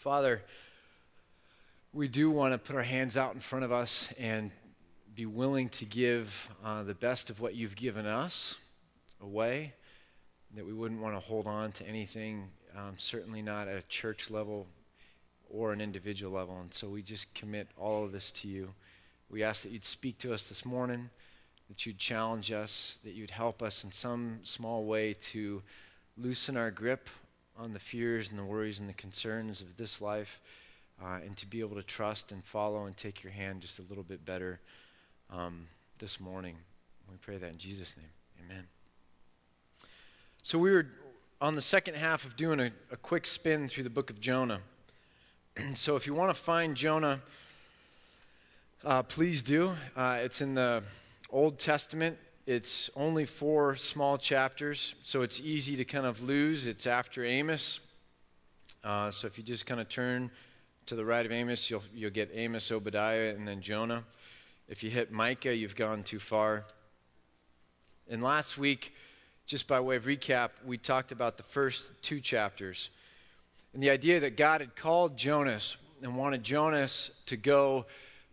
Father, we do want to put our hands out in front of us and be willing to give uh, the best of what you've given us away, that we wouldn't want to hold on to anything, um, certainly not at a church level or an individual level. And so we just commit all of this to you. We ask that you'd speak to us this morning, that you'd challenge us, that you'd help us in some small way to loosen our grip on the fears and the worries and the concerns of this life, uh, and to be able to trust and follow and take your hand just a little bit better um, this morning. We pray that in Jesus' name. Amen. So we were on the second half of doing a, a quick spin through the book of Jonah. so if you want to find Jonah, uh, please do. Uh, it's in the Old Testament. It's only four small chapters, so it's easy to kind of lose. It's after Amos. Uh, so if you just kind of turn to the right of Amos, you'll, you'll get Amos, Obadiah, and then Jonah. If you hit Micah, you've gone too far. And last week, just by way of recap, we talked about the first two chapters. And the idea that God had called Jonas and wanted Jonas to go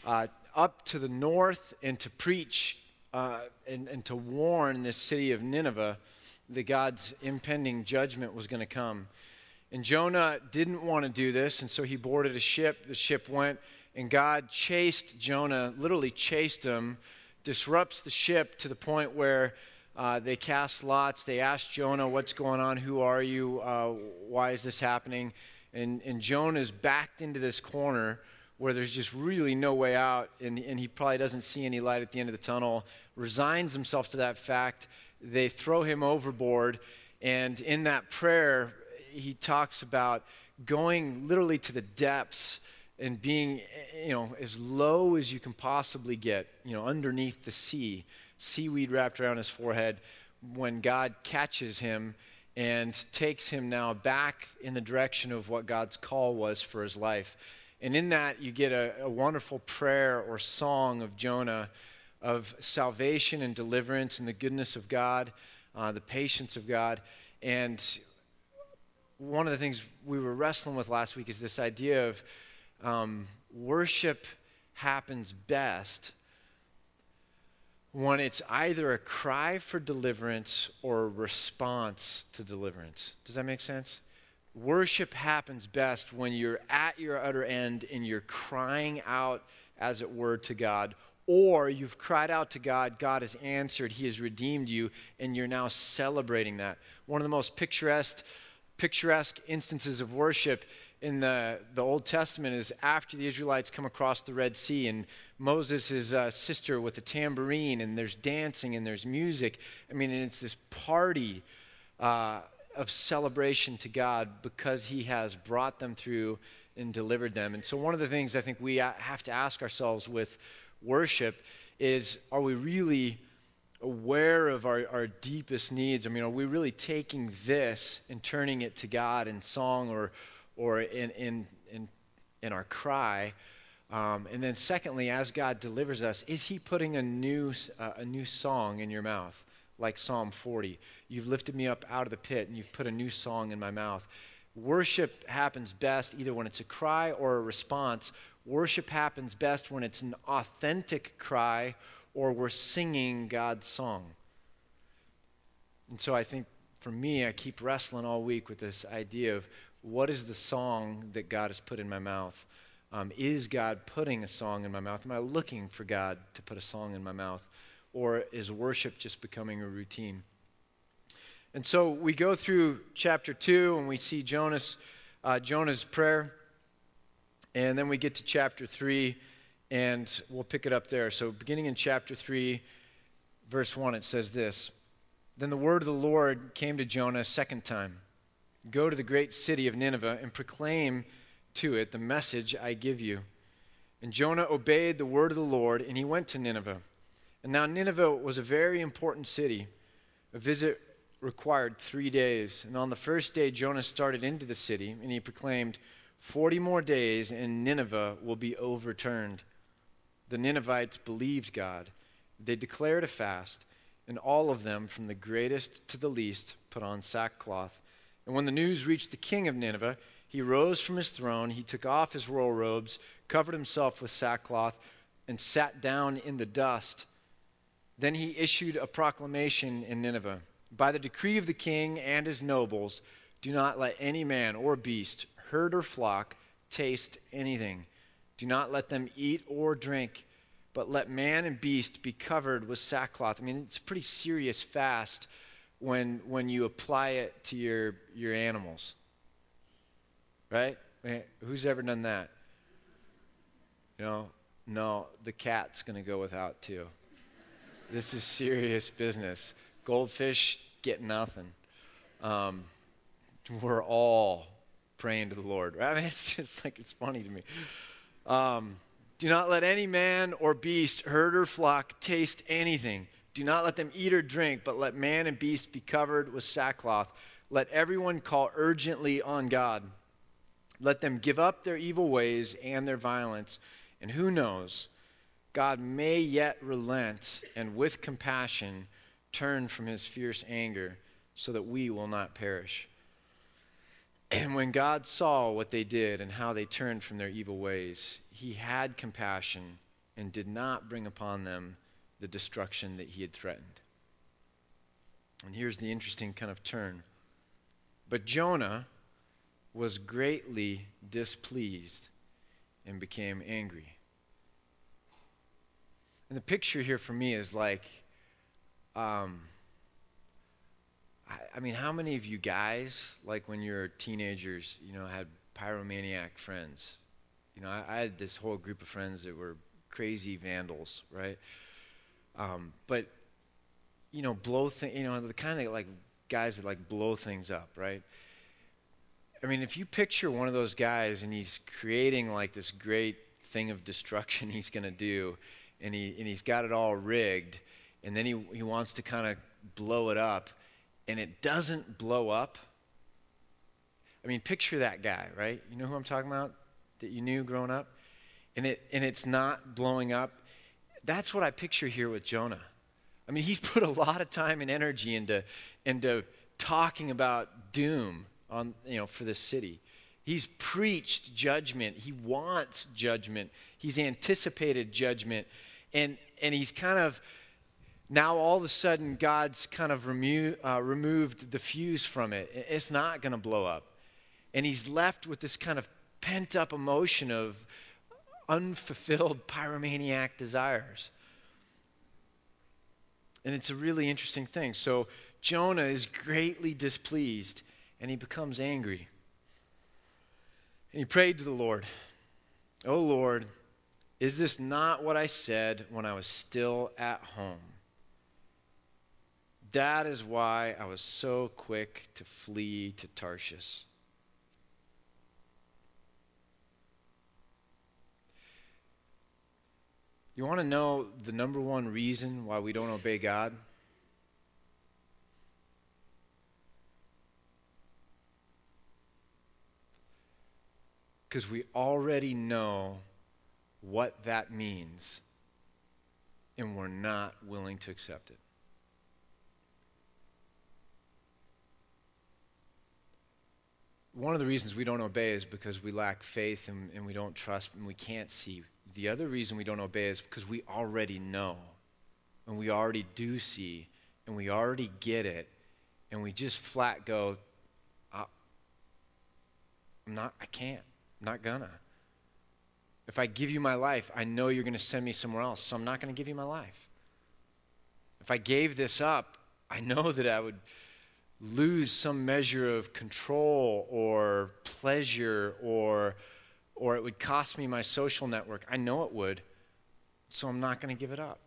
uh, up to the north and to preach uh, and, and to warn this city of Nineveh that God's impending judgment was going to come. And Jonah didn't want to do this, and so he boarded a ship. The ship went, and God chased Jonah, literally chased him, disrupts the ship to the point where uh, they cast lots. They asked Jonah, What's going on? Who are you? Uh, why is this happening? And, and Jonah's backed into this corner where there's just really no way out, and, and he probably doesn't see any light at the end of the tunnel, resigns himself to that fact. They throw him overboard, and in that prayer, he talks about going literally to the depths and being, you know, as low as you can possibly get, you know, underneath the sea, seaweed wrapped around his forehead, when God catches him and takes him now back in the direction of what God's call was for his life. And in that, you get a, a, wonderful prayer or song of Jonah of salvation and deliverance and the goodness of God, uh, the patience of God. And one of the things we were wrestling with last week is this idea of um, worship happens best when it's either a cry for deliverance or a response to deliverance. Does that make sense? Worship happens best when you're at your utter end and you're crying out, as it were, to God, or you've cried out to God, God has answered, He has redeemed you, and you're now celebrating that. One of the most picturesque, picturesque instances of worship in the, the Old Testament is after the Israelites come across the Red Sea and Moses' uh, sister with a tambourine, and there's dancing and there's music. I mean, and it's this party. Uh, of celebration to God because He has brought them through and delivered them. And so, one of the things I think we have to ask ourselves with worship is are we really aware of our, our deepest needs? I mean, are we really taking this and turning it to God in song or, or in, in, in, in our cry? Um, and then, secondly, as God delivers us, is He putting a new, uh, a new song in your mouth? Like Psalm 40. You've lifted me up out of the pit and you've put a new song in my mouth. Worship happens best either when it's a cry or a response. Worship happens best when it's an authentic cry or we're singing God's song. And so I think for me, I keep wrestling all week with this idea of what is the song that God has put in my mouth? Um, is God putting a song in my mouth? Am I looking for God to put a song in my mouth? Or is worship just becoming a routine? And so we go through chapter 2 and we see Jonas, uh, Jonah's prayer. And then we get to chapter 3 and we'll pick it up there. So beginning in chapter 3, verse 1, it says this Then the word of the Lord came to Jonah a second time Go to the great city of Nineveh and proclaim to it the message I give you. And Jonah obeyed the word of the Lord and he went to Nineveh and now Nineveh was a very important city. A visit required three days. And on the first day, Jonah started into the city, and he proclaimed, 40 more days, and Nineveh will be overturned. The Ninevites believed God. They declared a fast, and all of them, from the greatest to the least, put on sackcloth. And when the news reached the king of Nineveh, he rose from his throne, he took off his royal robes, covered himself with sackcloth, and sat down in the dust. Then he issued a proclamation in Nineveh By the decree of the king and his nobles, do not let any man or beast, herd or flock, taste anything. Do not let them eat or drink, but let man and beast be covered with sackcloth. I mean, it's a pretty serious fast when, when you apply it to your, your animals. Right? Eh, who's ever done that? You know, no, the cat's going to go without too. This is serious business. Goldfish get nothing. Um, we're all praying to the Lord. I mean, it's just like it's funny to me. Um, do not let any man or beast, herd or flock, taste anything. Do not let them eat or drink, but let man and beast be covered with sackcloth. Let everyone call urgently on God. Let them give up their evil ways and their violence. And who knows, God may yet relent and with compassion turn from his fierce anger so that we will not perish. And when God saw what they did and how they turned from their evil ways, he had compassion and did not bring upon them the destruction that he had threatened. And here's the interesting kind of turn. But Jonah was greatly displeased and became angry. And the picture here for me is like, um, I, I mean, how many of you guys, like when you're teenagers, you know, had pyromaniac friends? You know, I, I had this whole group of friends that were crazy vandals, right? Um, but you know, blow things. You know, the kind of like guys that like blow things up, right? I mean, if you picture one of those guys and he's creating like this great thing of destruction he's going to do, and he and he's got it all rigged, and then he he wants to kind of blow it up, and it doesn't blow up. I mean, picture that guy, right? You know who I'm talking about that you knew growing up? And it and it's not blowing up. That's what I picture here with Jonah. I mean, he's put a lot of time and energy into into talking about doom on you know for this city. He's preached judgment. He wants judgment. He's anticipated judgment. And and he's kind of now all of a sudden God's kind of remo- uh, removed the fuse from it. It's not going to blow up. And he's left with this kind of pent up emotion of unfulfilled pyromaniac desires. And it's a really interesting thing. So Jonah is greatly displeased and he becomes angry. And he prayed to the Lord, Oh Lord, is this not what I said when I was still at home? That is why I was so quick to flee to Tarshish. You want to know the number one reason why we don't obey God? Because we already know what that means, and we're not willing to accept it. one of the reasons we don't obey is because we lack faith and, and we don't trust and we can't see. The other reason we don't obey is because we already know and we already do see and we already get it and we just flat go, uh, I'm not, I can't, not gonna. If I give you my life, I know you're gonna send me somewhere else, so I'm not gonna give you my life. If I gave this up, I know that I would lose some measure of control or pleasure or or it would cost me my social network. I know it would. So I'm not going to give it up.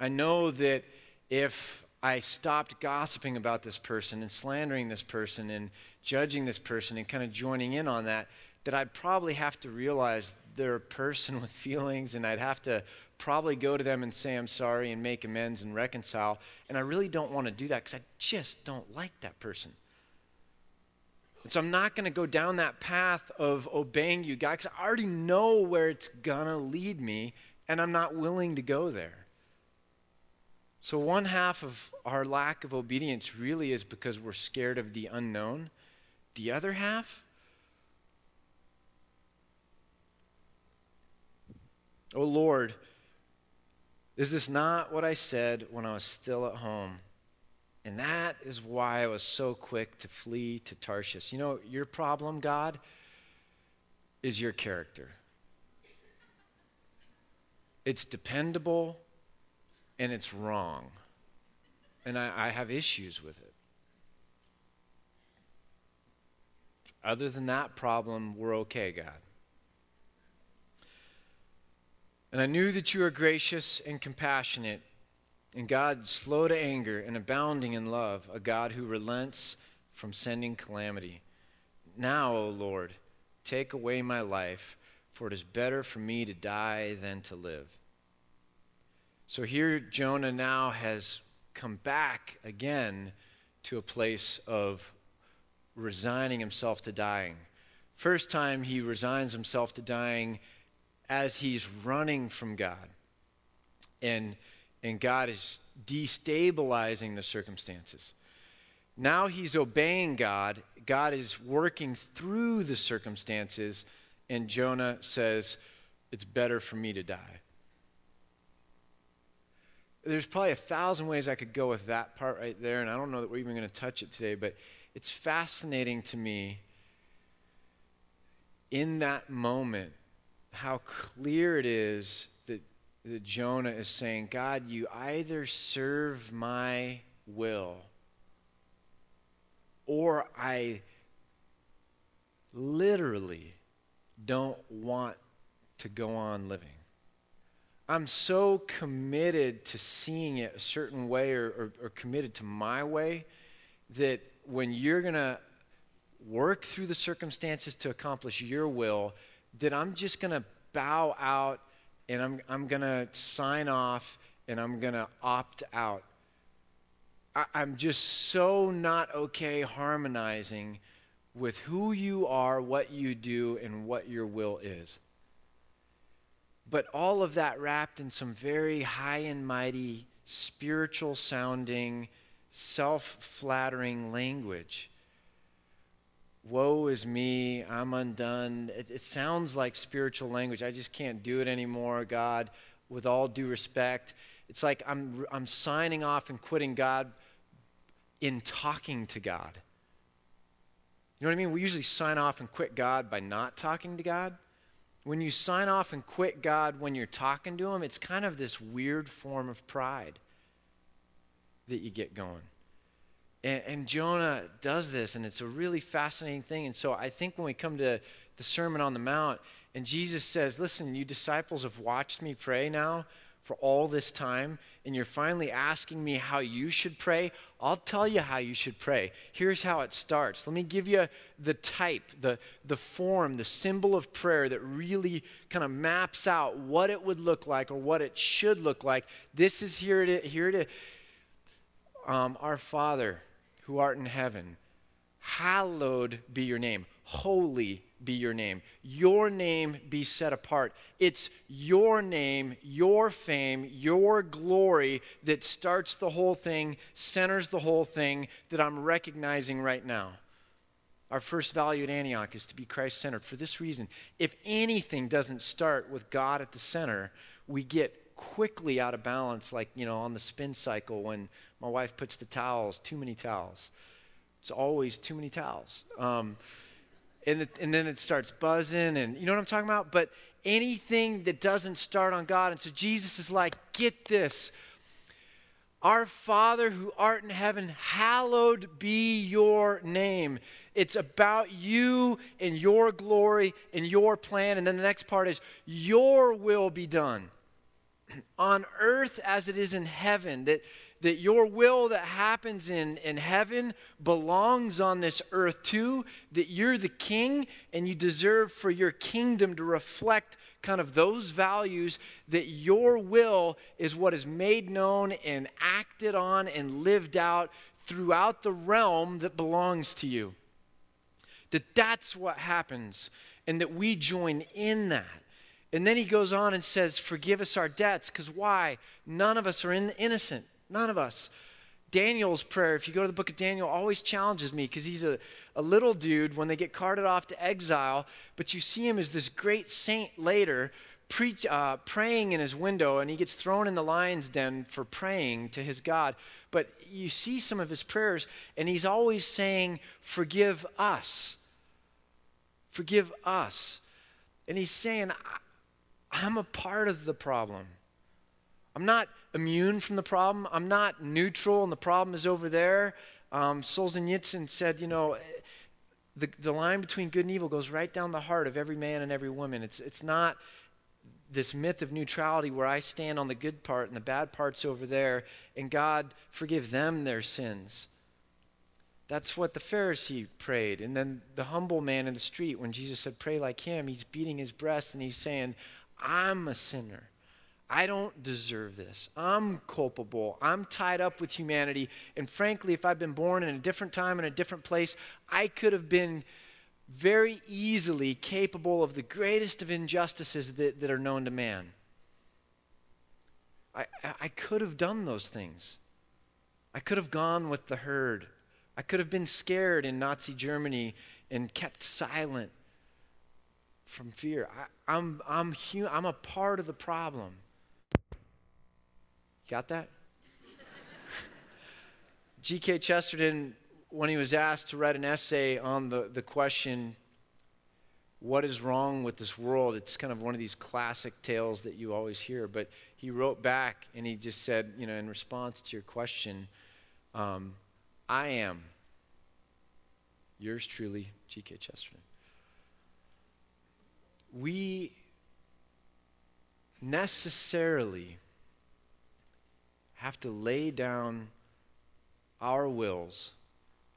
I know that if I stopped gossiping about this person and slandering this person and judging this person and kind of joining in on that, that I'd probably have to realize they're a person with feelings and I'd have to probably go to them and say, I'm sorry and make amends and reconcile. And I really don't want to do that because I just don't like that person. And so I'm not going to go down that path of obeying you, God, because I already know where it's going to lead me, and I'm not willing to go there. So, one half of our lack of obedience really is because we're scared of the unknown. The other half? Oh Lord, is this not what I said when I was still at home? And that is why I was so quick to flee to Tarshish. You know, your problem, God, is your character. It's dependable and it's wrong. And I, I have issues with it. Other than that problem, we're okay, God. And I knew that you are gracious and compassionate, and God slow to anger and abounding in love, a God who relents from sending calamity. Now, O Lord, take away my life, for it is better for me to die than to live. So here, Jonah now has come back again to a place of resigning himself to dying. First time he resigns himself to dying as he's running from God. And, and God is destabilizing the circumstances. Now he's obeying God. God is working through the circumstances. And Jonah says, It's better for me to die. There's probably a thousand ways I could go with that part right there, and I don't know that we're even going to touch it today, but it's fascinating to me in that moment how clear it is that, that Jonah is saying, God, you either serve my will or I literally don't want to go on living. I'm so committed to seeing it a certain way or, or, or committed to my way that when you're going to work through the circumstances to accomplish your will, that I'm just going to bow out and I'm, I'm going to sign off and I'm going to opt out. I, I'm just so not okay harmonizing with who you are, what you do, and what your will is. But all of that wrapped in some very high and mighty, spiritual sounding, self flattering language. Woe is me, I'm undone. It, it, sounds like spiritual language. I just can't do it anymore, God, with all due respect. It's like I'm, I'm signing off and quitting God in talking to God. You know what I mean? We usually sign off and quit God by not talking to God. When you sign off and quit God when you're talking to Him, it's kind of this weird form of pride that you get going. And, and, Jonah does this, and it's a really fascinating thing. And so I think when we come to the Sermon on the Mount, and Jesus says, Listen, you disciples have watched me pray now for all this time, and you're finally asking me how you should pray. I'll tell you how you should pray. Here's how it starts. Let me give you the type, the, the form, the symbol of prayer that really kind of maps out what it would look like or what it should look like. This is here to, here to um, our Father who art in heaven, hallowed be your name. Holy be your name. Your name be set apart. It's your name, your fame, your glory that starts the whole thing, centers the whole thing that I'm recognizing right now. Our first value at Antioch is to be Christ centered. For this reason, if anything doesn't start with God at the center, we get quickly out of balance, like, you know, on the spin cycle when my wife puts the towels, too many towels. It's always too many towels. Um, and, the, and then it starts buzzing, and you know what I'm talking about? But anything that doesn't start on God, and so Jesus is like, get this. Our Father who art in heaven, hallowed be your name. It's about you and your glory and your plan. And then the next part is, your will be done on earth as it is in heaven. That that your will that happens in, in heaven belongs on this earth too, that you're the king and you deserve for your kingdom to reflect kind of those values, that your will is what is made known and acted on and lived out throughout the realm that belongs to you. That that's what happens and that we join in that. And then he goes on and says, Forgive us our debts, because why? None of us are in, innocent. None of us. Daniel's prayer, if you go to the book of Daniel, always challenges me because he's a, a little dude when they get carted off to exile, but you see him as this great saint later uh, praying in his window and he gets thrown in the lion's den for praying to his God. But you see some of his prayers, and he's always saying, Forgive us. Forgive us. And he's saying, I'm a part of the problem. I'm not immune from the problem. I'm not neutral, and the problem is over there. Um, Solzhenitsyn said, you know, the, the line between good and evil goes right down the heart of every man and every woman. It's, it's not this myth of neutrality where I stand on the good part and the bad part's over there, and God forgive them their sins. That's what the Pharisee prayed. And then the humble man in the street, when Jesus said, Pray like him, he's beating his breast and he's saying, I'm a sinner. I don't deserve this. I'm culpable. I'm tied up with humanity. And frankly, if I'd been born in a different time in a different place, I could have been very easily capable of the greatest of injustices that, that are known to man. I, I could have done those things. I could have gone with the herd. I could have been scared in Nazi Germany and kept silent from fear. I, I'm, I'm, I'm a part of the problem. Got that? G.K. Chesterton, when he was asked to write an essay on the, the question, What is wrong with this world? It's kind of one of these classic tales that you always hear. But he wrote back and he just said, you know, in response to your question, um, I am. Yours truly, G.K. Chesterton. We necessarily have to lay down our wills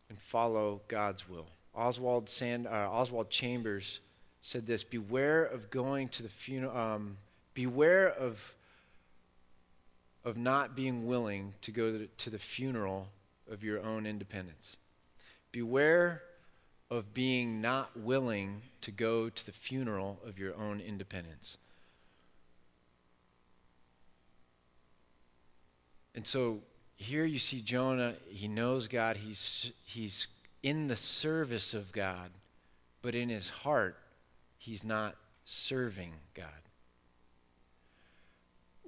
and follow God's will. Oswald, Sand, uh, Oswald Chambers said this Beware of going to the funeral, um, beware of, of not being willing to go to the, to the funeral of your own independence. Beware of being not willing to go to the funeral of your own independence. And so here you see Jonah, he knows God, he's, he's in the service of God, but in his heart, he's not serving God.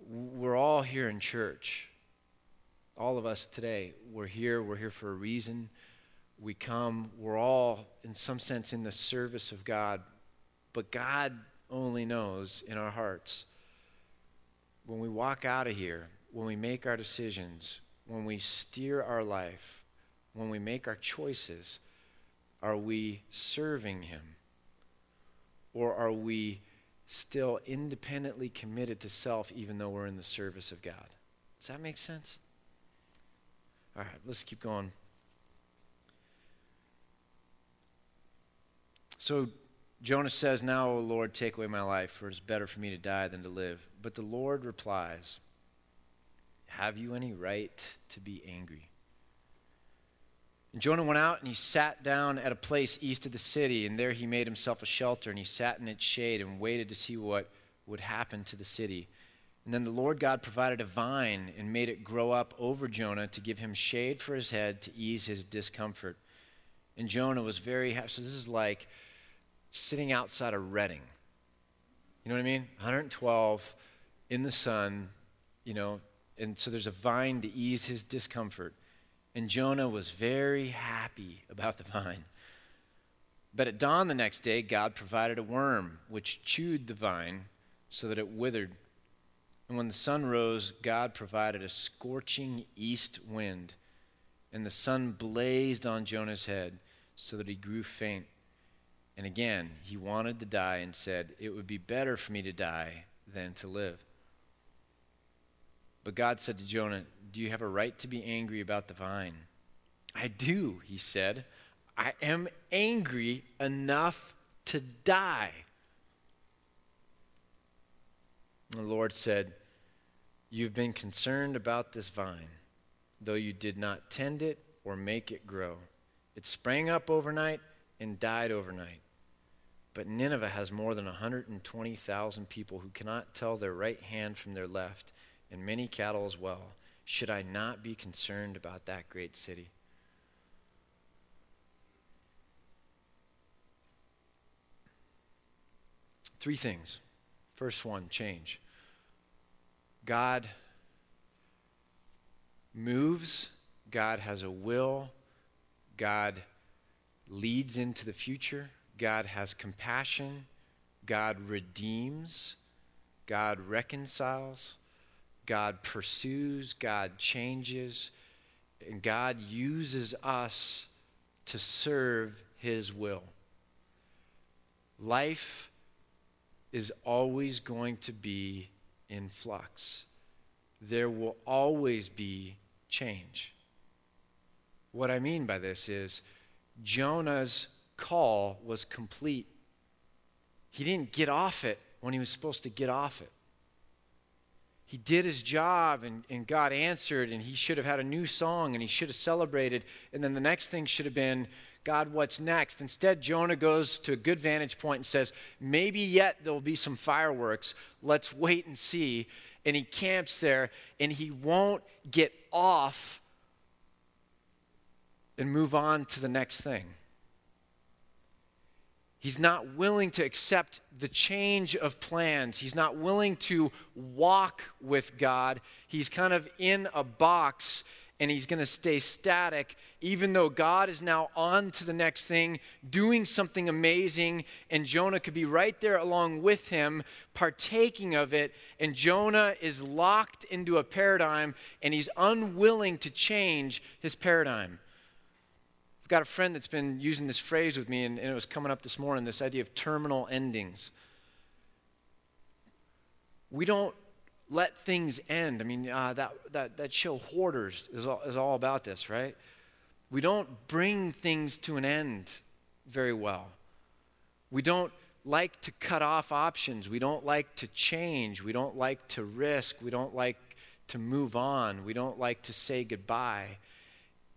We're all here in church. All of us today, we're here, we're here for a reason. We come, we're all, in some sense, in the service of God, but God only knows in our hearts. When we walk out of here, when we make our decisions, when we steer our life, when we make our choices, are we serving Him? Or are we still independently committed to self even though we're in the service of God? Does that make sense? All right, let's keep going. So Jonah says, Now, O Lord, take away my life, for it is better for me to die than to live. But the Lord replies, have you any right to be angry? And Jonah went out and he sat down at a place east of the city, and there he made himself a shelter, and he sat in its shade and waited to see what would happen to the city. And then the Lord God provided a vine and made it grow up over Jonah to give him shade for his head to ease his discomfort. And Jonah was very happy. So this is like sitting outside of Redding. You know what I mean? 112 in the sun, you know, and so there's a vine to ease his discomfort. And Jonah was very happy about the vine. But at dawn the next day, God provided a worm which chewed the vine so that it withered. And when the sun rose, God provided a scorching east wind, and the sun blazed on Jonah's head so that he grew faint. And again, he wanted to die and said, It would be better for me to die than to live. But God said to Jonah, Do you have a right to be angry about the vine? I do, he said. I am angry enough to die. The Lord said, You've been concerned about this vine, though you did not tend it or make it grow. It sprang up overnight and died overnight. But Nineveh has more than 120,000 people who cannot tell their right hand from their left and many cattle as well. Should I not be concerned about that great city? Three things. First one change. God moves, God has a will, God leads into the future, God has compassion, God redeems, God reconciles, God pursues, God changes, and God uses us to serve His will. Life is always going to be in flux. There will always be change. What I mean by this is Jonah's call was complete. He didn't get off it when he was supposed to get off it. He did his job and, and God answered, and he should have had a new song and he should have celebrated. And then the next thing should have been, God, what's next? Instead, Jonah goes to a good vantage point and says, Maybe yet there will be some fireworks. Let's wait and see. And he camps there and he won't get off and move on to the next thing. He's not willing to accept the change of plans. He's not willing to walk with God. He's kind of in a box and he's going to stay static, even though God is now on to the next thing, doing something amazing, and Jonah could be right there along with him, partaking of it. And Jonah is locked into a paradigm, and he's unwilling to change his paradigm. Got a friend that's been using this phrase with me, and, and it was coming up this morning this idea of terminal endings. We don't let things end. I mean, uh, that, that, that show Hoarders is all, is all about this, right? We don't bring things to an end very well. We don't like to cut off options. We don't like to change. We don't like to risk. We don't like to move on. We don't like to say goodbye.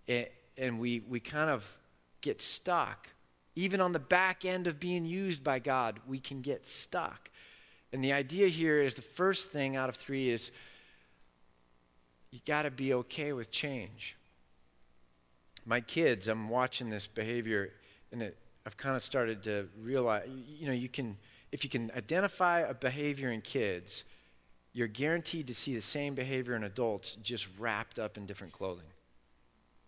It, and we, we kind of get stuck. Even on the back end of being used by God, we can get stuck. And the idea here is the first thing out of three is you got to be okay with change. My kids, I'm watching this behavior, and it, I've kind of started to realize, you know, you can, if you can identify a behavior in kids, you're guaranteed to see the same behavior in adults, just wrapped up in different clothing.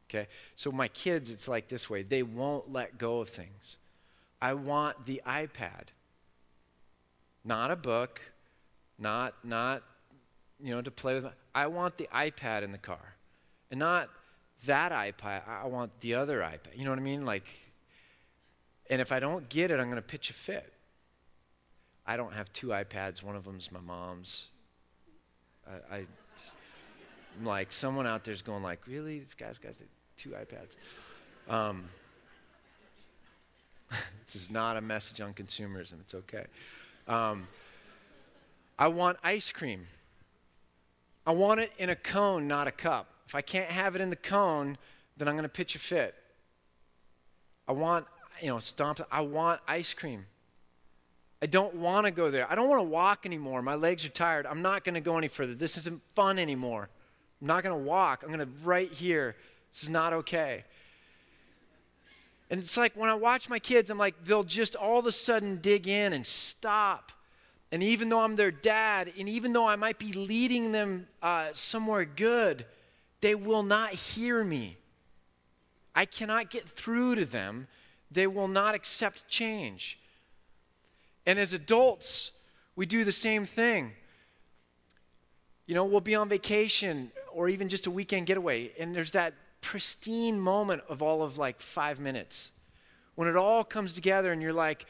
Okay? So my kids, it's like this way they won't let go of things. I want the iPad not a book, not not you know to play with. I want the iPad in the car, and not that iPad. I want the other iPad. You know what I mean? Like, and if I don't get it, I'm going to pitch a fit. I don't have two iPads. One of them's my mom's. I, I am like someone out there's going like, really? This guy's got two iPads. Um, this is not a message on consumerism. It's okay. Um, I want ice cream. I want it in a cone, not a cup. If I can't have it in the cone, then I'm going to pitch a fit. I want, you know, stomp. I want ice cream. I don't want to go there. I don't want to walk anymore. My legs are tired. I'm not going to go any further. This isn't fun anymore. I'm not going to walk. I'm going to right here. This is not okay. And it's like when I watch my kids, I'm like, they'll just all of a sudden dig in and stop. And even though I'm their dad, and even though I might be leading them uh, somewhere good, they will not hear me. I cannot get through to them. They will not accept change. And as adults, we do the same thing. You know, we'll be on vacation or even just a weekend getaway, and there's that pristine moment of all of like five minutes when it all comes together and you're like,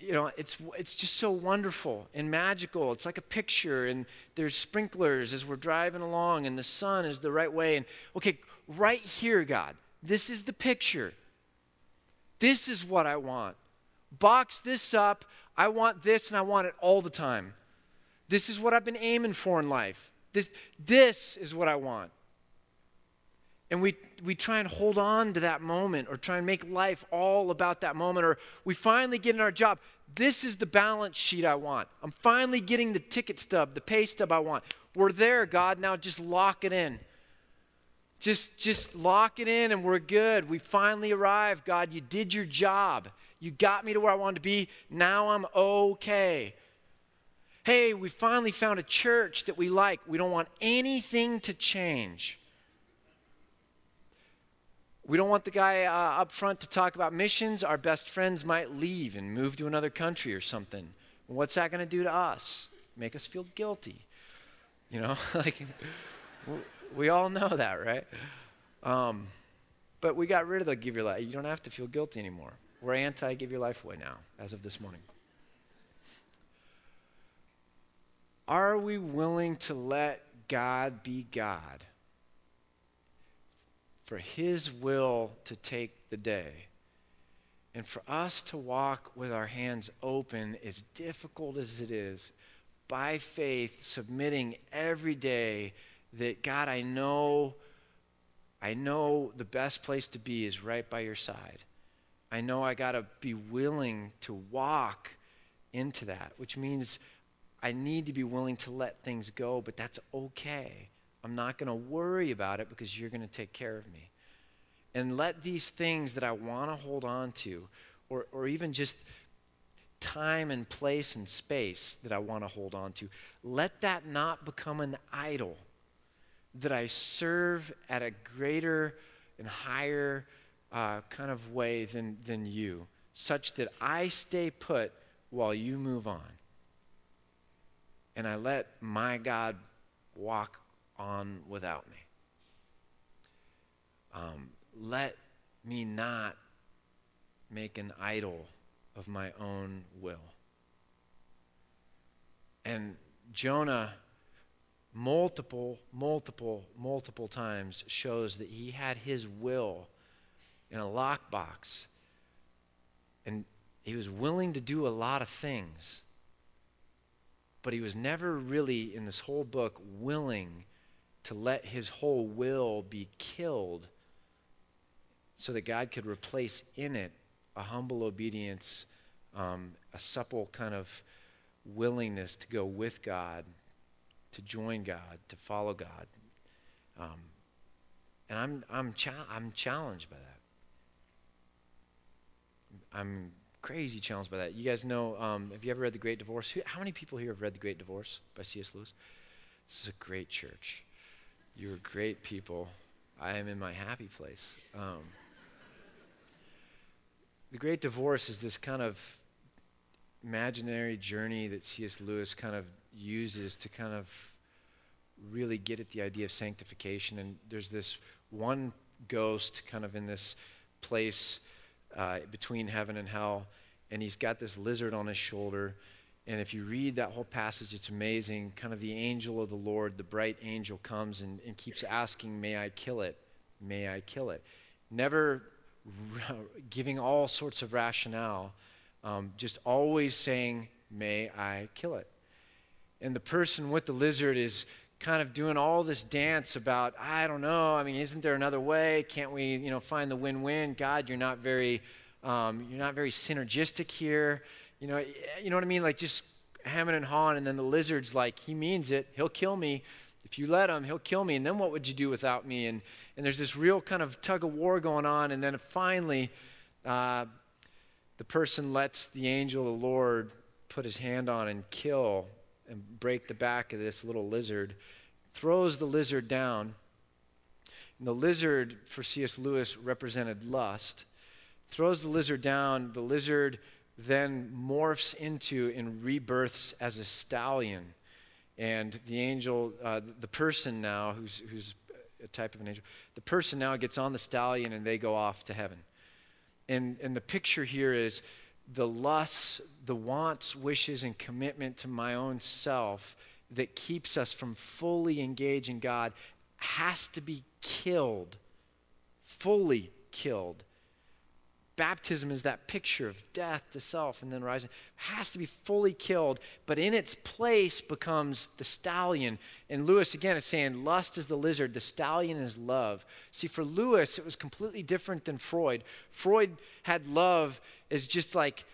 you know, it's, it's just so wonderful and magical. It's like a picture, and there's sprinklers as we're driving along, and the sun is the right way. And okay, right here, God, this is the picture. This is what I want. Box this up. I want this, and I want it all the time. This is what I've been aiming for in life. This, this is what I want. And we, we try and hold on to that moment or try and make life all about that moment. Or we finally get in our job. This is the balance sheet I want. I'm finally getting the ticket stub, the pay stub I want. We're there, God. Now just lock it in. Just, just lock it in and we're good. We finally arrived. God, you did your job. You got me to where I wanted to be. Now I'm okay. Hey, we finally found a church that we like. We don't want anything to change. We don't want the guy uh, up front to talk about missions. Our best friends might leave and move to another country or something. What's that going to do to us? Make us feel guilty. You know, like we all know that, right? Um, but we got rid of the give your life. You don't have to feel guilty anymore. We're anti give your life away now, as of this morning. Are we willing to let God be God? For His will to take the day. And for us to walk with our hands open, as difficult as it is, by faith, submitting every day that God, I know, I know the best place to be is right by your side. I know I got to be willing to walk into that, which means I need to be willing to let things go, but that's okay. I'm not going to worry about it because you're going to take care of me. And let these things that I want to hold on to, or, or even just time and place and space that I want to hold on to, let that not become an idol that I serve at a greater and higher uh, kind of way than, than you, such that I stay put while you move on and I let my God walk on without me. Um, let me not make an idol of my own will. And Jonah, multiple, multiple, multiple times shows that he had his will in a lockbox. And he was willing to do a lot of things but he was never really, in this whole book, willing to let his whole will be killed so that God could replace in it a humble obedience, um, a supple kind of willingness to go with God, to join God, to follow God. Um, and I'm, I'm, cha- I'm challenged by that. I'm crazy challenged by that. You guys know, um, have you ever read The Great Divorce? How many people here have read The Great Divorce by C.S. Lewis? This is a great church. You're great people. I am in my happy place. Um, the Great Divorce is this kind of imaginary journey that C.S. Lewis kind of uses to kind of really get at the idea of sanctification. And there's this one ghost kind of in this place uh, between heaven and hell, and he's got this lizard on his shoulder. And if you read that whole passage, it's amazing. Kind of the angel of the Lord, the bright angel, comes and, and keeps asking, May I kill it? May I kill it? Never giving all sorts of rationale, um, just always saying, May I kill it? And the person with the lizard is kind of doing all this dance about, I don't know, I mean, isn't there another way? Can't we, you know, find the win-win? God, you're not very, um, you're not very synergistic here. You know, you know what I mean? Like just hemming and hawing, and then the lizard's like, he means it. He'll kill me. If you let him, he'll kill me. And then what would you do without me? And, and there's this real kind of tug of war going on. And then finally, uh, the person lets the angel of the Lord put his hand on and kill and break the back of this little lizard, throws the lizard down. And the lizard, for C.S. Lewis, represented lust. Throws the lizard down. The lizard then morphs into and rebirths as a stallion. And the angel, uh, the person now, who's, who's a type of an angel, the person now gets on the stallion and they go off to heaven. And, and the picture here is the lusts, the wants, wishes, and commitment to my own self that keeps us from fully engaging God has to be killed, fully killed. Baptism is that picture of death to self and then rising. Has to be fully killed, but in its place becomes the stallion. And Lewis again is saying lust is the lizard, the stallion is love. See, for Lewis, it was completely different than Freud. Freud had love as just like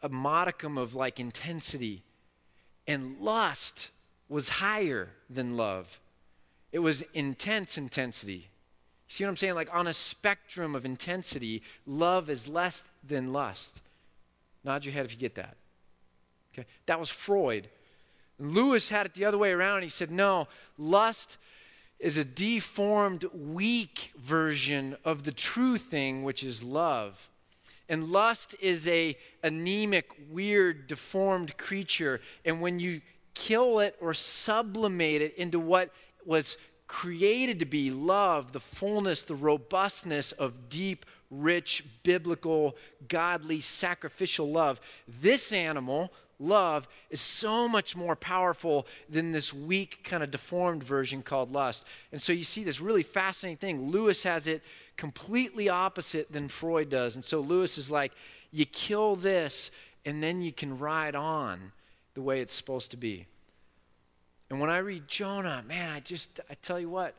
a modicum of like intensity, and lust was higher than love. It was intense intensity. See what I'm saying? Like on a spectrum of intensity, love is less than lust. Nod your head if you get that. Okay? That was Freud. Lewis had it the other way around. He said, no, lust is a deformed, weak version of the true thing, which is love. And lust is a anemic, weird, deformed creature. And when you kill it or sublimate it into what was created to be love, the fullness, the robustness of deep, rich, biblical, godly, sacrificial love, this animal, love is so much more powerful than this weak, kind of deformed version called lust. And so you see this really fascinating thing. Lewis has it completely opposite than Freud does. And so Lewis is like, you kill this, and then you can ride on the way it's supposed to be. And when I read Jonah, man, I just, I tell you what,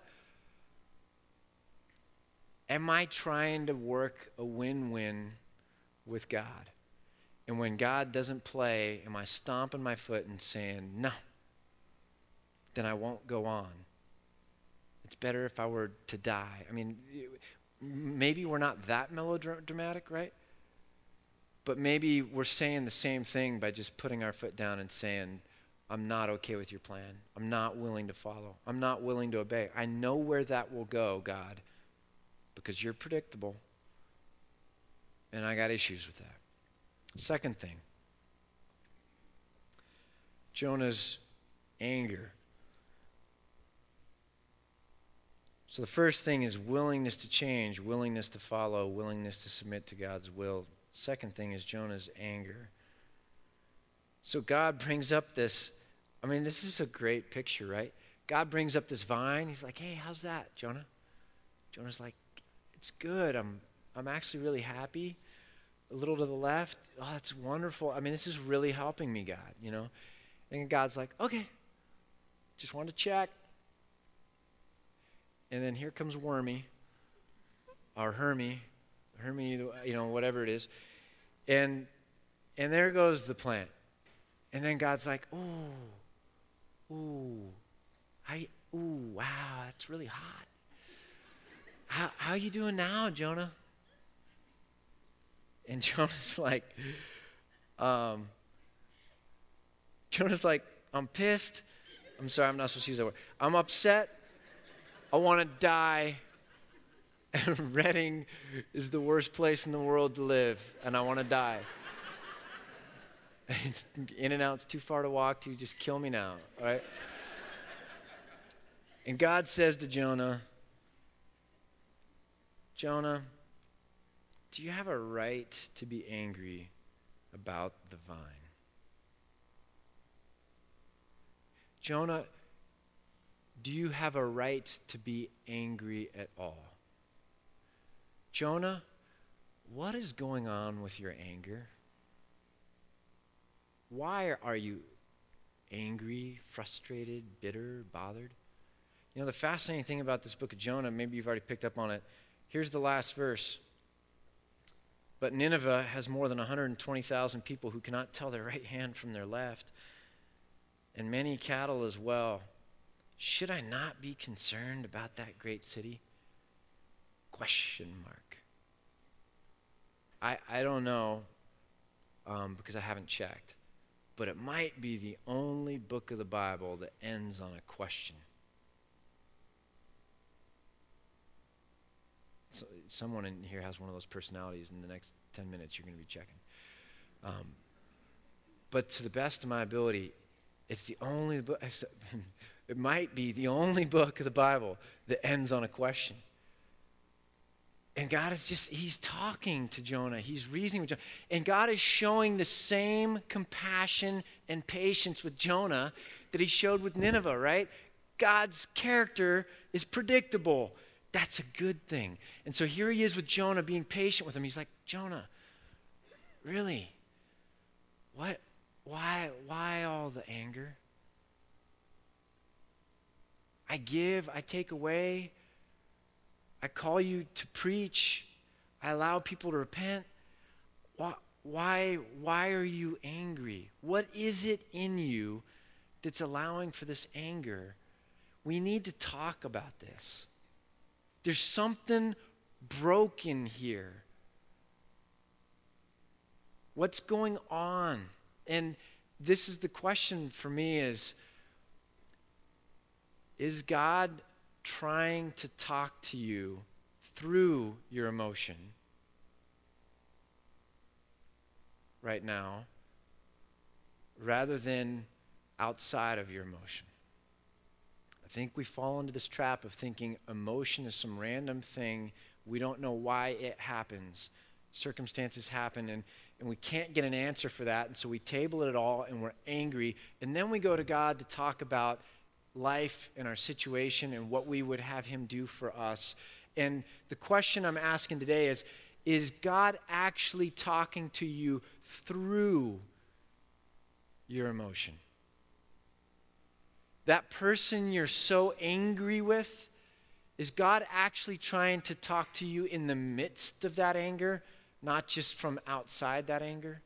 am I trying to work a win win with God? And when God doesn't play, am I stomping my foot and saying, no, then I won't go on? It's better if I were to die. I mean, maybe we're not that melodramatic, right? But maybe we're saying the same thing by just putting our foot down and saying, I'm not okay with your plan. I'm not willing to follow. I'm not willing to obey. I know where that will go, God, because you're predictable. And I got issues with that. Second thing Jonah's anger. So the first thing is willingness to change, willingness to follow, willingness to submit to God's will. Second thing is Jonah's anger. So God brings up this, I mean, this is a great picture, right? God brings up this vine. He's like, hey, how's that, Jonah? Jonah's like, it's good. I'm, I'm actually really happy a little to the left. Oh, that's wonderful. I mean, this is really helping me, God, you know? And God's like, okay, just wanted to check. And then here comes Wormy, or Hermy, Hermy, you know, whatever it is. And and there goes the plant. And then God's like, ooh, ooh, I, ooh, wow, that's really hot. How, how you doing now, Jonah? And Jonah's like, um, Jonah's like, I'm pissed. I'm sorry, I'm not supposed to use that word. I'm upset. I want to die. And Redding is the worst place in the world to live, and I want to die. It's In-N-Out's too far to walk to. Just kill me now, right? And God says to Jonah, Jonah, do you have a right to be angry about the vine? Jonah, do you have a right to be angry at all? Jonah, what is going on with your anger? Why are you angry, frustrated, bitter, bothered? You know, the fascinating thing about this book of Jonah, maybe you've already picked up on it. Here's the last verse. But Nineveh has more than 120,000 people who cannot tell their right hand from their left, and many cattle as well. Should I not be concerned about that great city? Question mark. I, I don't know um, because I haven't checked, but it might be the only book of the Bible that ends on a question. so, someone in here has one of those personalities. In the next 10 minutes, you're going to be checking. Um, but to the best of my ability, it's the only book, it might be the only book of the Bible that ends on a question. And God is just, He's talking to Jonah. He's reasoning with Jonah. And God is showing the same compassion and patience with Jonah that He showed with Nineveh, right? God's character is predictable. That's a good thing. And so here he is with Jonah being patient with him. He's like, Jonah, really? What why why all the anger? I give, I take away. I call you to preach. I allow people to repent. Why, why, why are you angry? What is it in you that's allowing for this anger? We need to talk about this. There's something broken here. What's going on? And this is the question for me is is God trying to talk to you through your emotion right now rather than outside of your emotion? I think we fall into this trap of thinking emotion is some random thing. We don't know why it happens. Circumstances happen, and, and we can't get an answer for that. And so we table it all and we're angry. And then we go to God to talk about life and our situation and what we would have Him do for us. And the question I'm asking today is Is God actually talking to you through your emotion? That person you're so angry with, is God actually trying to talk to you in the midst of that anger, not just from outside that anger?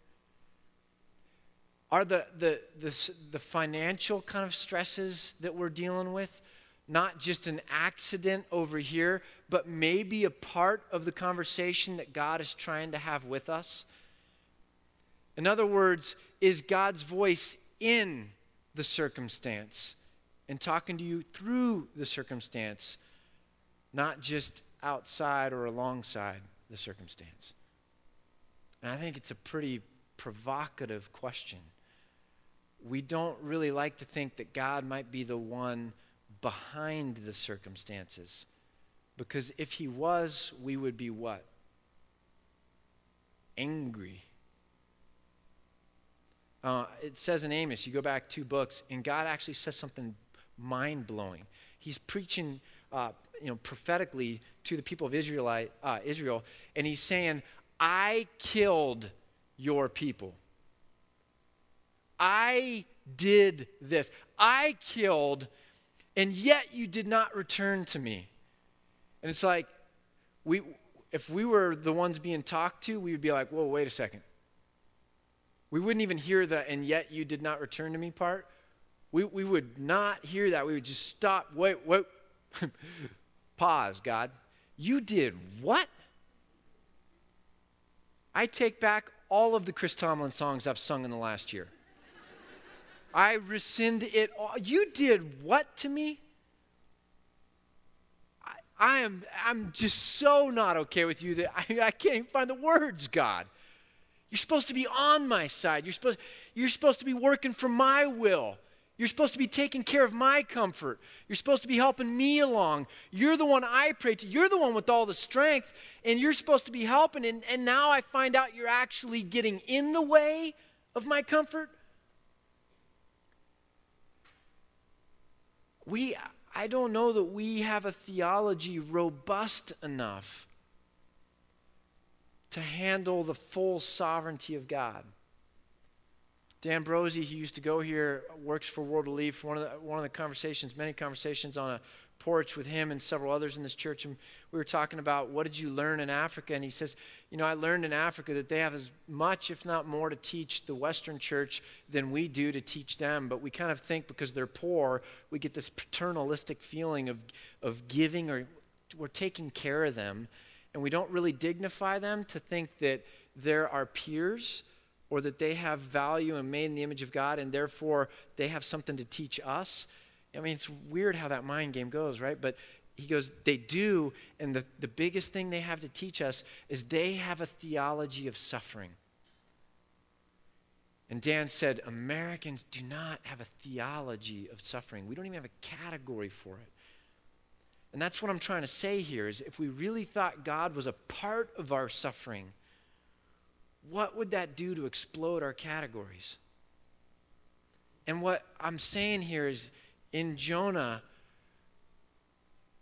Are the, the, the, the financial kind of stresses that we're dealing with not just an accident over here, but maybe a part of the conversation that God is trying to have with us? In other words, is God's voice in the circumstance and talking to you through the circumstance, not just outside or alongside the circumstance? And I think it's a pretty provocative question we don't really like to think that God might be the one behind the circumstances. Because if he was, we would be what? Angry. Uh, it says in Amos, you go back two books, and God actually says something mind blowing. He's preaching, uh, you know, prophetically to the people of Israelite, uh, Israel, and he's saying, "I killed your people." I did this. I killed, and yet you did not return to me. And it's like, we, if we were the ones being talked to, we would be like, whoa, wait a second. We wouldn't even hear the, and yet you did not return to me part. We, we would not hear that. We would just stop, wait, wait, pause, God. You did what? I take back all of the Chris Tomlin songs I've sung in the last year. I rescind it all. You did what to me? I, I am I'm just so not okay with you that I, I can't even find the words, God. You're supposed to be on my side. You're supposed, you're supposed to be working for my will. You're supposed to be taking care of my comfort. You're supposed to be helping me along. You're the one I pray to. You're the one with all the strength, and you're supposed to be helping. And, and now I find out you're actually getting in the way of my comfort. We, I don't know that we have a theology robust enough to handle the full sovereignty of God. Dan Brosey, he used to go here, works for World Relief. One of the, one of the conversations, many conversations on a porch with him and several others in this church, and we were talking about what did you learn in Africa? And he says, You know, I learned in Africa that they have as much, if not more, to teach the Western church than we do to teach them. But we kind of think because they're poor, we get this paternalistic feeling of, of giving or we're taking care of them. And we don't really dignify them to think that they're our peers or that they have value and made in the image of God and therefore they have something to teach us. I mean, it's weird how that mind game goes, right? But he goes, they do, and the, the biggest thing they have to teach us is they have a theology of suffering. And Dan said, Americans do not have a theology of suffering. We don't even have a category for it. And that's what I'm trying to say here is if we really thought God was a part of our suffering, what would that do to explode our categories? And what I'm saying here is in Jonah,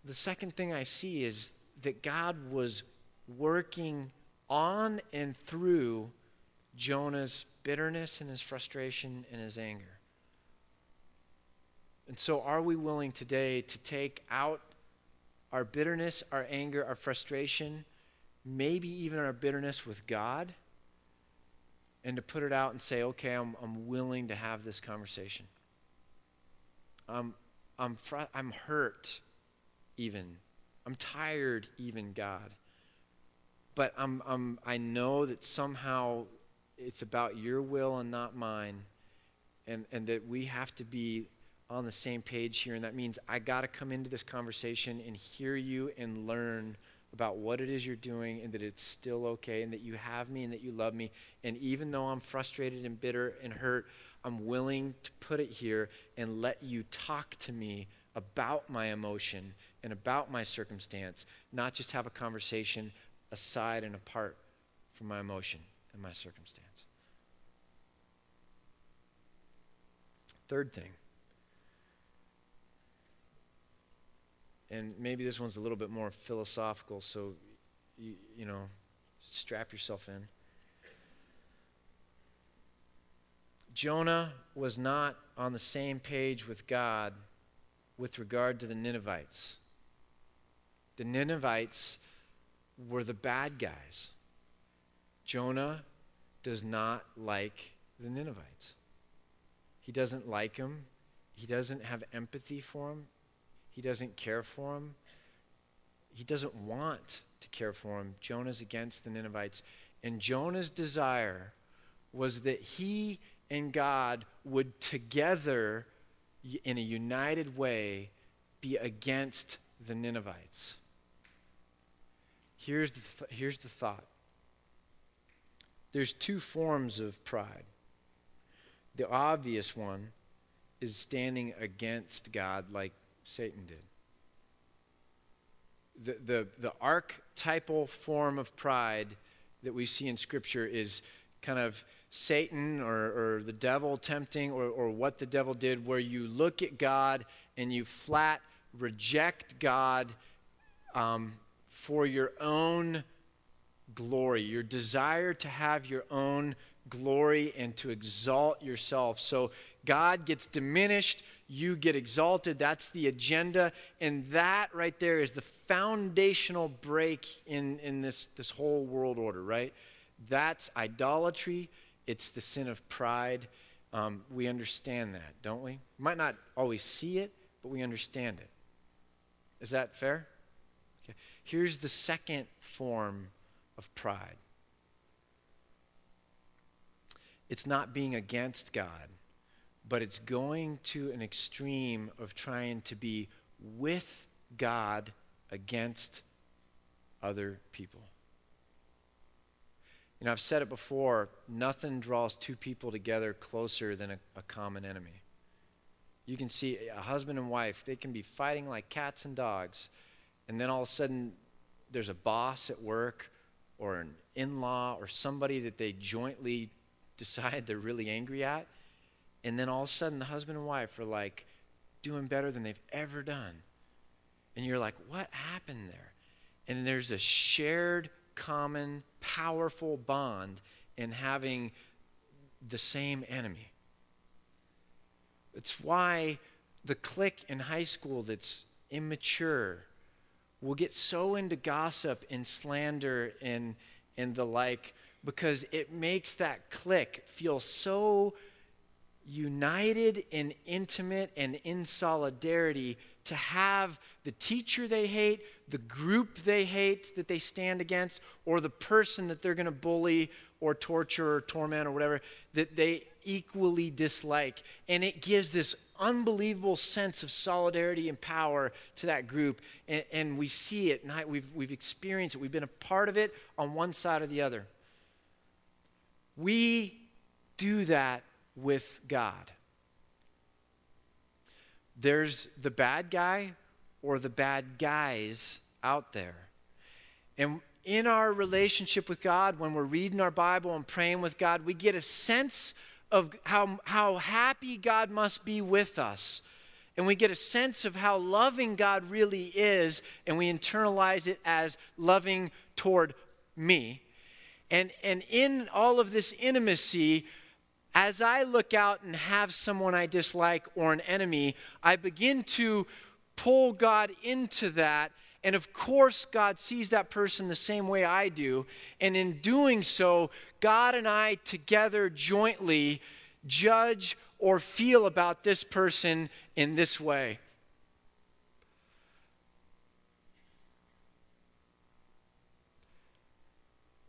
the second thing I see is that God was working on and through Jonah's bitterness and his frustration and his anger. And so, are we willing today to take out our bitterness, our anger, our frustration, maybe even our bitterness with God, and to put it out and say, okay, I'm, I'm willing to have this conversation? I'm, I'm, fr- I'm hurt, even. I'm tired, even, God. But I'm, I'm, I know that somehow it's about your will and not mine. and, and that we have to be on the same page here. And that means I got to come into this conversation and hear you and learn about what it is you're doing and that it's still okay and that you have me and that you love me. And even though I'm frustrated and bitter and hurt, I'm willing to put it here and let you talk to me about my emotion and about my circumstance, not just have a conversation aside and apart from my emotion and my circumstance. Third thing, and maybe this one's a little bit more philosophical, so you, you know, strap yourself in. Jonah was not on the same page with God with regard to the Ninevites. The Ninevites were the bad guys. Jonah does not like the Ninevites. He doesn't like them. He doesn't have empathy for them. He doesn't care for them. He doesn't want to care for them. Jonah's against the Ninevites. And Jonah's desire was that he and God would together, in a united way, be against the Ninevites. Here's the, th- here's the thought there's two forms of pride. The obvious one is standing against God like Satan did. The, the, the archetypal form of pride that we see in Scripture is kind of Satan or, or the devil tempting or, or what the devil did, where you look at God and you flat reject God um, for your own glory, your desire to have your own glory and to exalt yourself. So God gets diminished, you get exalted. That's the agenda. And that right there is the foundational break in, in this, this whole world order, right? That's idolatry, it's the sin of pride. Um, we understand that, don't we? we? Might not always see it, but we understand it. Is that fair? Okay. Here's the second form of pride it's not being against God, but it's going to an extreme of trying to be with God against other people. You know, I've said it before nothing draws two people together closer than a, a, common enemy. You can see a husband and wife, they can be fighting like cats and dogs, and then all of a sudden there's a boss at work or an in law or somebody that they jointly decide they're really angry at. And then all of a sudden, the husband and wife are like doing better than they've ever done. And you're like, what happened there? And there's a shared, common, powerful bond in having the same enemy. It's why the clique in high school that's immature will get so into gossip and slander and, and the like because it makes that clique feel so united and intimate and in solidarity to have the teacher they hate, the group they hate that they stand against, or the person that they're going to bully or torture or torment or whatever that they equally dislike. And it gives this unbelievable sense of solidarity and power to that group. And, and we see it, and we've, we've experienced it. We've been a part of it on one side or the other. We do that with God. There's the bad guy or the bad guys out there. And in our relationship with God, when we're reading our Bible and praying with God, we get a sense of how, how happy God must be with us. And we get a sense of how loving God really is, and we internalize it as loving toward me. And, and in all of this intimacy, as I look out and have someone I dislike or an enemy, I begin to pull God into that. And of course, God sees that person the same way I do. And in doing so, God and I together jointly judge or feel about this person in this way.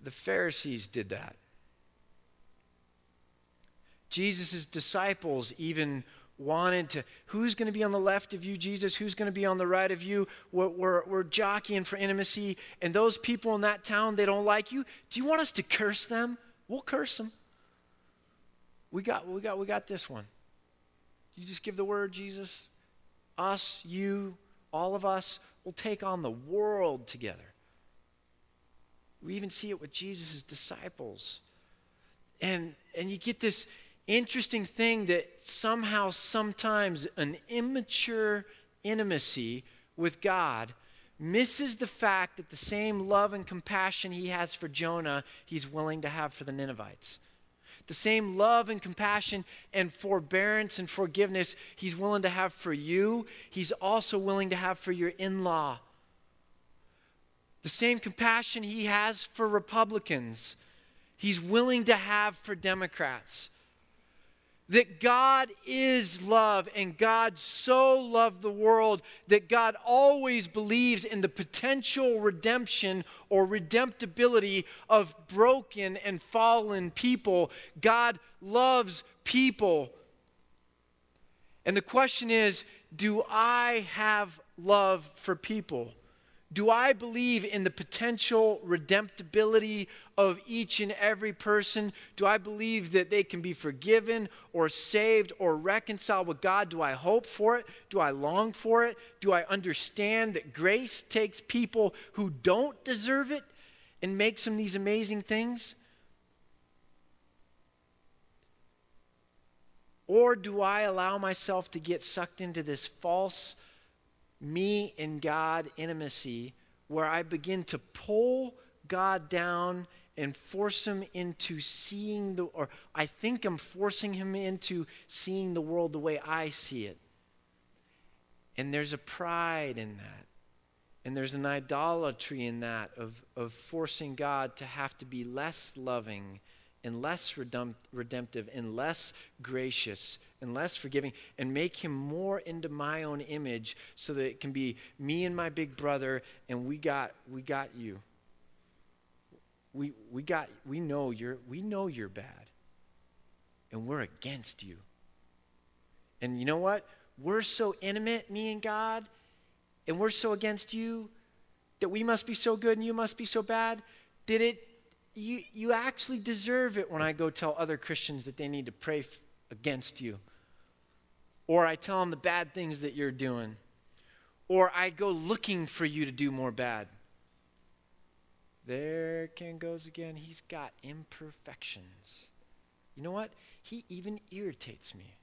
The Pharisees did that. Jesus' disciples even wanted to who's going to be on the left of you jesus? Who's going to be on the right of you? We're, we're, we're, jockeying for intimacy and those people in that town they don't like you. Do you want us to curse them? We'll curse them we got we got we got this one. You just give the word jesus. Us you all of us will take on the world together. We even see it with jesus' disciples. And and you get this interesting thing that somehow, sometimes, an immature intimacy with God misses the fact that the same love and compassion he has for Jonah, he's willing to have for the Ninevites. The same love and compassion and forbearance and forgiveness he's willing to have for you, he's also willing to have for your in law. The same compassion he has for Republicans, he's willing to have for Democrats that God is love and God so loved the world that God always believes in the potential redemption or redemptibility of broken and fallen people. God loves people. And the question is do I have love for people? Do I believe in the potential redemptibility of each and every person? Do I believe that they can be forgiven or saved or reconciled with God? Do I hope for it? Do I long for it? Do I understand that grace takes people who don't deserve it and makes them these amazing things? Or do I allow myself to get sucked into this false me and God intimacy where I begin to pull God down and force him into seeing the, or I think I'm forcing him into seeing the world the way I see it. And there's a pride in that. And there's an idolatry in that of, of forcing God to have to be less loving and less redemptive and less gracious and less forgiving and make him more into my own image so that it can be me and my big brother and we got we got you. We we got we know you're we know you're bad and we're against you. And you know what? We're so intimate me and god and we're so against you that we must be so good and you must be so bad did it you, you actually deserve it when I go tell other Christians that they need to pray f- against you. Or I tell them the bad things that you're doing. Or I go looking for you to do more bad. There Ken goes again. He's got imperfections. You know what? He even irritates me.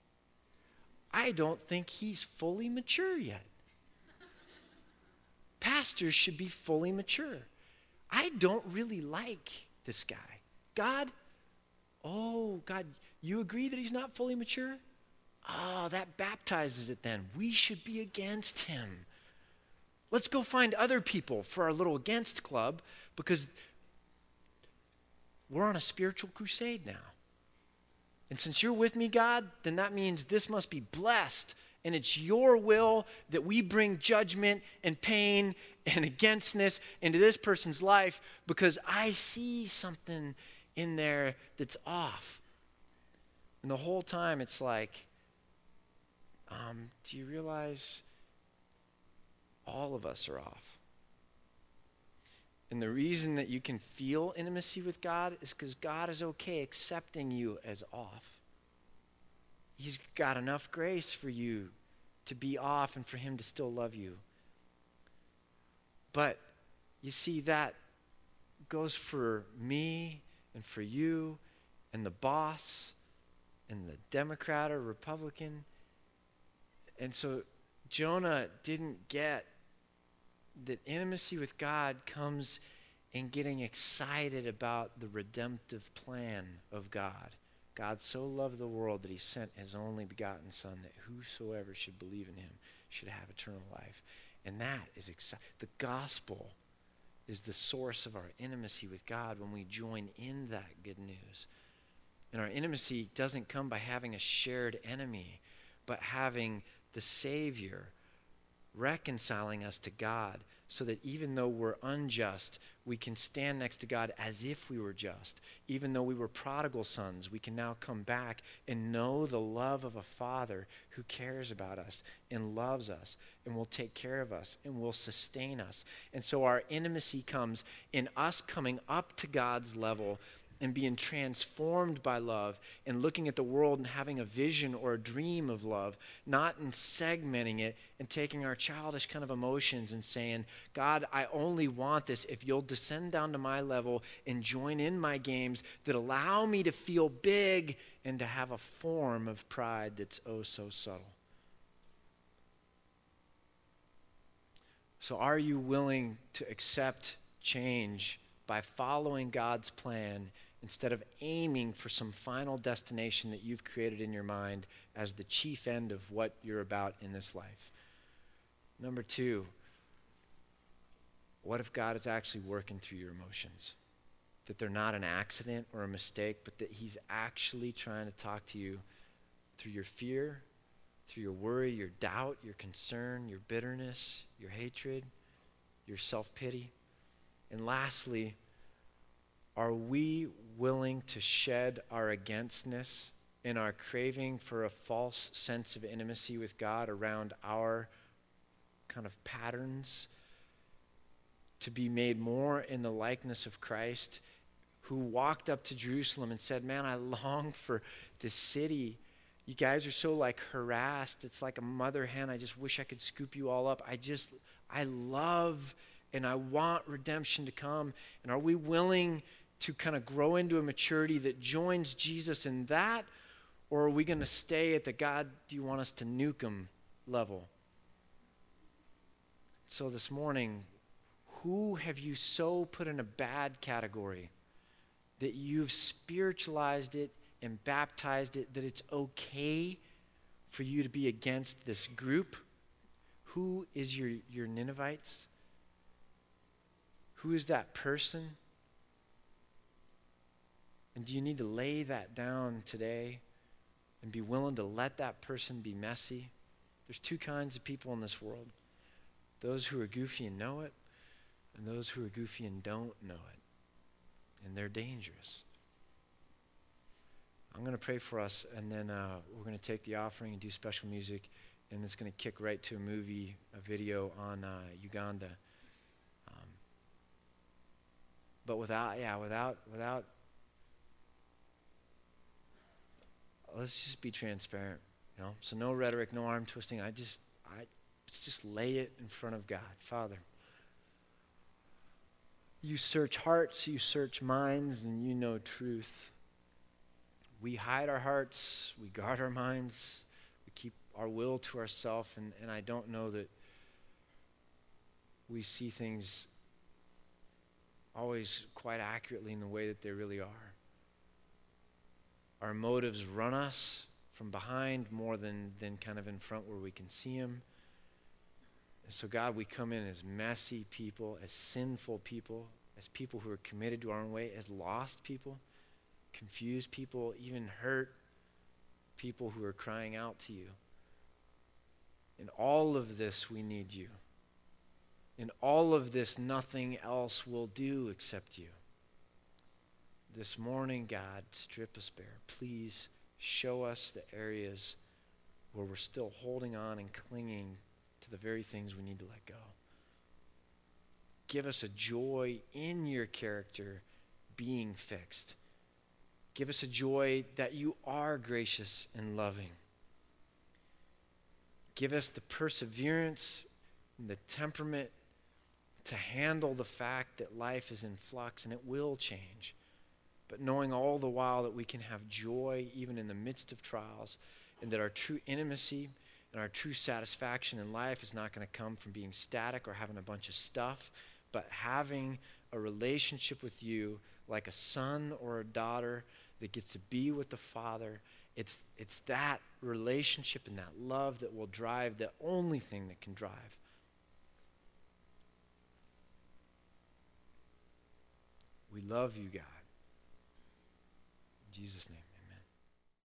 I don't think he's fully mature yet. Pastors should be fully mature. I don't really like this guy. God, oh, God, you agree that he's not fully mature? Oh, that baptizes it then. We should be against him. Let's go find other people for our little against club because we're on a spiritual crusade now. And since you're with me, God, then that means this must be blessed. And it's your will that we bring judgment and pain and againstness into this person's life because I see something in there that's off. And the whole time it's like, um, do you realize all of us are off? And the reason that you can feel intimacy with God is because God is okay accepting you as off. He's got enough grace for you to be off and for Him to still love you. But you see, that goes for me and for you and the boss and the Democrat or Republican. And so Jonah didn't get that intimacy with God comes in getting excited about the redemptive plan of God. God so loved the world that he sent his only begotten Son that whosoever should believe in him should have eternal life. And that is exciting. The gospel is the source of our intimacy with God when we join in that good news. And our intimacy doesn't come by having a shared enemy, but having the Savior reconciling us to God so that even though we're unjust, we can stand next to God as if we were just. Even though we were prodigal sons, we can now come back and know the love of a Father who cares about us and loves us and will take care of us and will sustain us. And so our intimacy comes in us coming up to God's level and being transformed by love and looking at the world and having a vision or a dream of love, not in segmenting it and taking our childish kind of emotions and saying, God, I only want this if you'll descend down to my level and join in my games that allow me to feel big and to have a form of pride that's oh so subtle. So, are you willing to accept change by following God's plan instead of aiming for some final destination that you've created in your mind as the chief end of what you're about in this life. Number two, what if God is actually working through your emotions? That they're not an accident or a mistake, but that He's actually trying to talk to you through your fear, through your worry, your doubt, your concern, your bitterness, your hatred, your self pity. And lastly, are we willing to shed our againstness in our craving for a false sense of intimacy with God around our kind of patterns to be made more in the likeness of Christ, who walked up to Jerusalem and said, Man, I long for this city. You guys are so like harassed. It's like a mother hen. I just wish I could scoop you all up. I just, I love and I want redemption to come. And are we willing? To kind of grow into a maturity that joins Jesus in that? Or are we going to stay at the God, do you want us to nuke him level? So this morning, who have you so put in a bad category that you've spiritualized it and baptized it that it's okay for you to be against this group? Who is your, your Ninevites? Who is that person? And do you need to lay that down today and be willing to let that person be messy? There's two kinds of people in this world those who are goofy and know it, and those who are goofy and don't know it. And they're dangerous. I'm going to pray for us, and then uh, we're going to take the offering and do special music, and it's going to kick right to a movie, a video on uh, Uganda. Um, but without, yeah, without, without let's just be transparent. You know, so no rhetoric, no arm twisting. I just, I just lay it in front of God, Father. You search hearts, you search minds, and you know truth. We hide our hearts, we guard our minds, we keep our will to ourselves, and, and I don't know that we see things always quite accurately in the way that they really are. Our motives run us from behind more than, than kind of in front where we can see them. And so, God, we come in as messy people, as sinful people, as people who are committed to our own way, as lost people, confused people, even hurt people who are crying out to you. In all of this, we need you. In all of this, nothing else will do except you. This morning, God, strip us bare. Please show us the areas where we're still holding on and clinging to the very things we need to let go. Give us a joy in your character being fixed. Give us a joy that you are gracious and loving. Give us the perseverance and the temperament to handle the fact that life is in flux and it will change but knowing all the while that we can have joy even in the midst of trials, and that our true intimacy and our true satisfaction in life is not going to come from being static or having a bunch of stuff, but having a relationship with you like a son or a daughter that gets to be with the Father. It's, it's that relationship and that love that will drive the only thing that can drive. We love you, God. Jesus' name.